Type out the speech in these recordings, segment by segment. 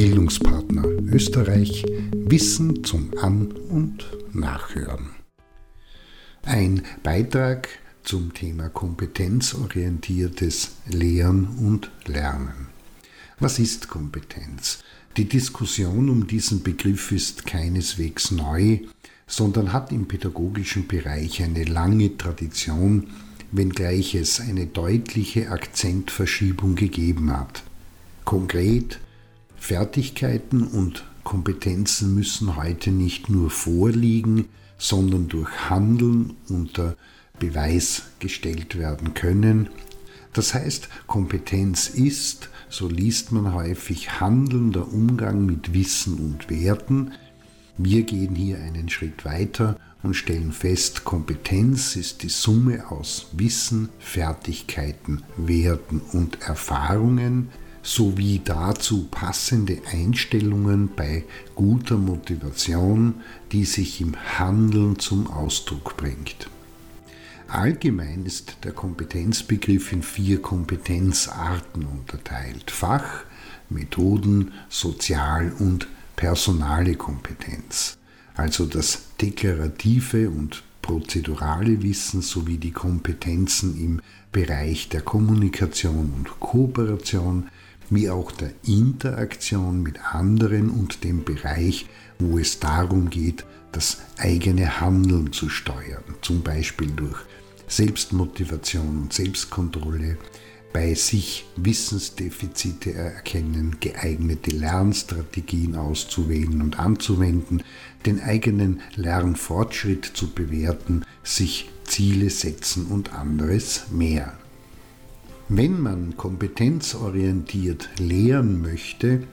Bildungspartner Österreich Wissen zum An- und Nachhören. Ein Beitrag zum Thema kompetenzorientiertes Lehren und Lernen. Was ist Kompetenz? Die Diskussion um diesen Begriff ist keineswegs neu, sondern hat im pädagogischen Bereich eine lange Tradition, wenngleich es eine deutliche Akzentverschiebung gegeben hat. Konkret, Fertigkeiten und Kompetenzen müssen heute nicht nur vorliegen, sondern durch Handeln unter Beweis gestellt werden können. Das heißt, Kompetenz ist, so liest man häufig, handelnder Umgang mit Wissen und Werten. Wir gehen hier einen Schritt weiter und stellen fest, Kompetenz ist die Summe aus Wissen, Fertigkeiten, Werten und Erfahrungen sowie dazu passende Einstellungen bei guter Motivation, die sich im Handeln zum Ausdruck bringt. Allgemein ist der Kompetenzbegriff in vier Kompetenzarten unterteilt. Fach, Methoden, Sozial- und personale Kompetenz, also das deklarative und prozedurale Wissen sowie die Kompetenzen im Bereich der Kommunikation und Kooperation, wie auch der Interaktion mit anderen und dem Bereich, wo es darum geht, das eigene Handeln zu steuern, zum Beispiel durch Selbstmotivation und Selbstkontrolle, bei sich Wissensdefizite erkennen, geeignete Lernstrategien auszuwählen und anzuwenden, den eigenen Lernfortschritt zu bewerten, sich Ziele setzen und anderes mehr. Wenn man kompetenzorientiert lehren möchte,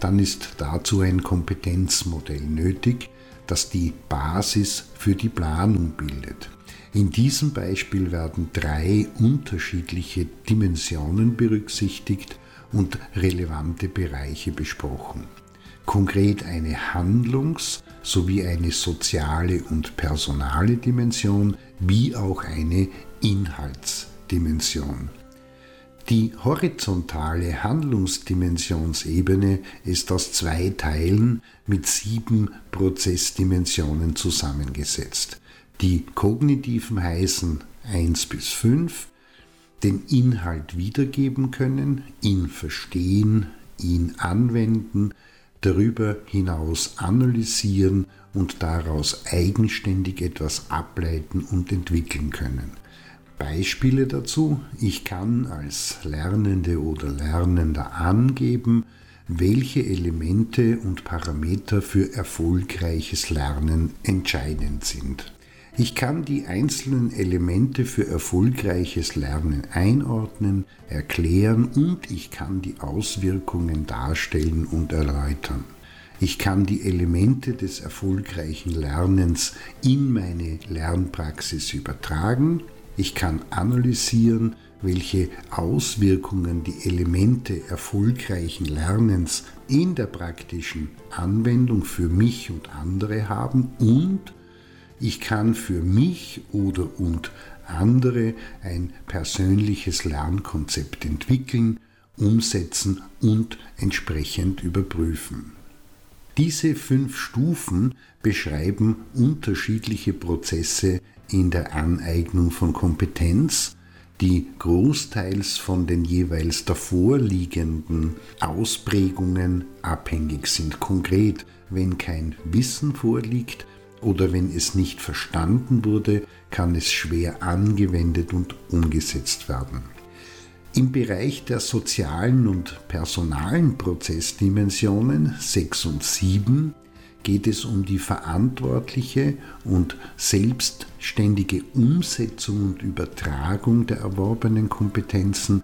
dann ist dazu ein Kompetenzmodell nötig, das die Basis für die Planung bildet. In diesem Beispiel werden drei unterschiedliche Dimensionen berücksichtigt und relevante Bereiche besprochen. Konkret eine Handlungs- sowie eine soziale und personale Dimension wie auch eine Inhaltsdimension. Die horizontale Handlungsdimensionsebene ist aus zwei Teilen mit sieben Prozessdimensionen zusammengesetzt. Die kognitiven heißen 1 bis 5, den Inhalt wiedergeben können, ihn verstehen, ihn anwenden, darüber hinaus analysieren und daraus eigenständig etwas ableiten und entwickeln können. Beispiele dazu. Ich kann als Lernende oder Lernender angeben, welche Elemente und Parameter für erfolgreiches Lernen entscheidend sind. Ich kann die einzelnen Elemente für erfolgreiches Lernen einordnen, erklären und ich kann die Auswirkungen darstellen und erläutern. Ich kann die Elemente des erfolgreichen Lernens in meine Lernpraxis übertragen, ich kann analysieren, welche Auswirkungen die Elemente erfolgreichen Lernens in der praktischen Anwendung für mich und andere haben und ich kann für mich oder und andere ein persönliches Lernkonzept entwickeln, umsetzen und entsprechend überprüfen. Diese fünf Stufen beschreiben unterschiedliche Prozesse in der Aneignung von Kompetenz, die großteils von den jeweils davor liegenden Ausprägungen abhängig sind. Konkret, wenn kein Wissen vorliegt oder wenn es nicht verstanden wurde, kann es schwer angewendet und umgesetzt werden. Im Bereich der sozialen und personalen Prozessdimensionen 6 und 7 geht es um die verantwortliche und selbstständige Umsetzung und Übertragung der erworbenen Kompetenzen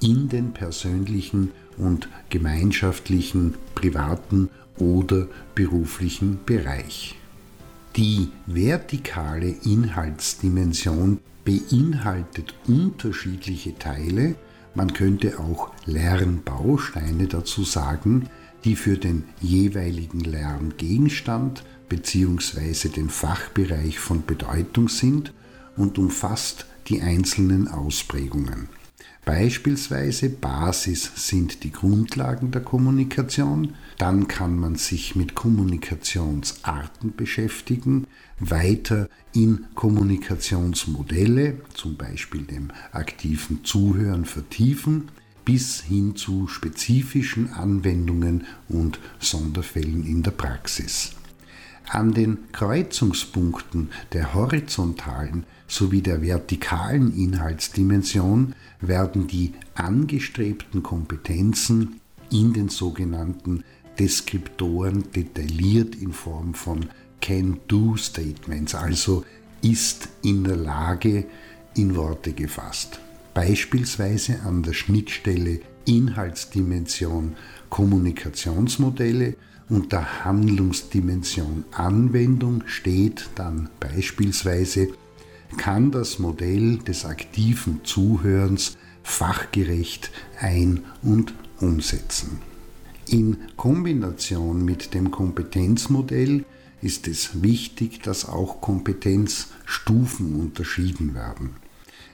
in den persönlichen und gemeinschaftlichen, privaten oder beruflichen Bereich. Die vertikale Inhaltsdimension beinhaltet unterschiedliche Teile, man könnte auch Lernbausteine dazu sagen, die für den jeweiligen Lerngegenstand bzw. den Fachbereich von Bedeutung sind und umfasst die einzelnen Ausprägungen. Beispielsweise Basis sind die Grundlagen der Kommunikation, dann kann man sich mit Kommunikationsarten beschäftigen, weiter in Kommunikationsmodelle, zum Beispiel dem aktiven Zuhören, vertiefen, bis hin zu spezifischen Anwendungen und Sonderfällen in der Praxis. An den Kreuzungspunkten der horizontalen sowie der vertikalen Inhaltsdimension werden die angestrebten Kompetenzen in den sogenannten Deskriptoren detailliert in Form von Can-Do-Statements, also ist in der Lage, in Worte gefasst. Beispielsweise an der Schnittstelle Inhaltsdimension Kommunikationsmodelle und der Handlungsdimension Anwendung steht dann beispielsweise kann das Modell des aktiven Zuhörens fachgerecht ein- und umsetzen. In Kombination mit dem Kompetenzmodell ist es wichtig, dass auch Kompetenzstufen unterschieden werden.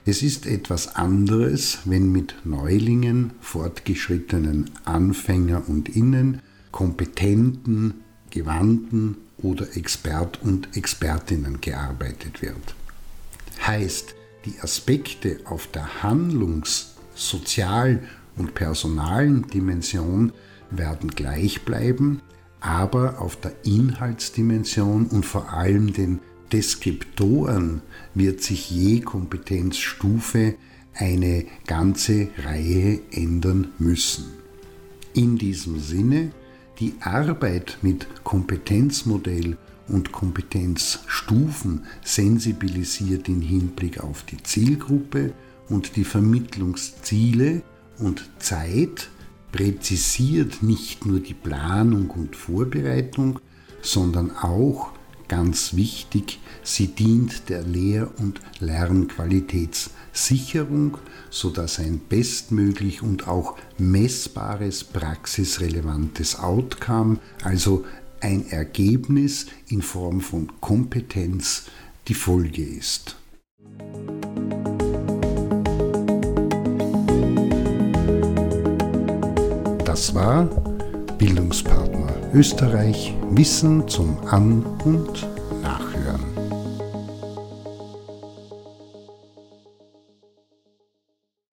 Es ist etwas anderes, wenn mit Neulingen, fortgeschrittenen Anfänger und Innen, kompetenten, gewandten oder Expert und Expertinnen gearbeitet wird. Heißt, die Aspekte auf der Handlungs-, Sozial- und personalen Dimension werden gleich bleiben, aber auf der Inhaltsdimension und vor allem den Deskriptoren wird sich je Kompetenzstufe eine ganze Reihe ändern müssen. In diesem Sinne, die Arbeit mit Kompetenzmodell und Kompetenzstufen sensibilisiert im Hinblick auf die Zielgruppe und die Vermittlungsziele und Zeit präzisiert nicht nur die Planung und Vorbereitung, sondern auch, ganz wichtig, sie dient der Lehr- und Lernqualitätssicherung, sodass ein bestmöglich und auch messbares praxisrelevantes Outcome, also ein Ergebnis in Form von Kompetenz die Folge ist. Das war Bildungspartner Österreich Wissen zum An- und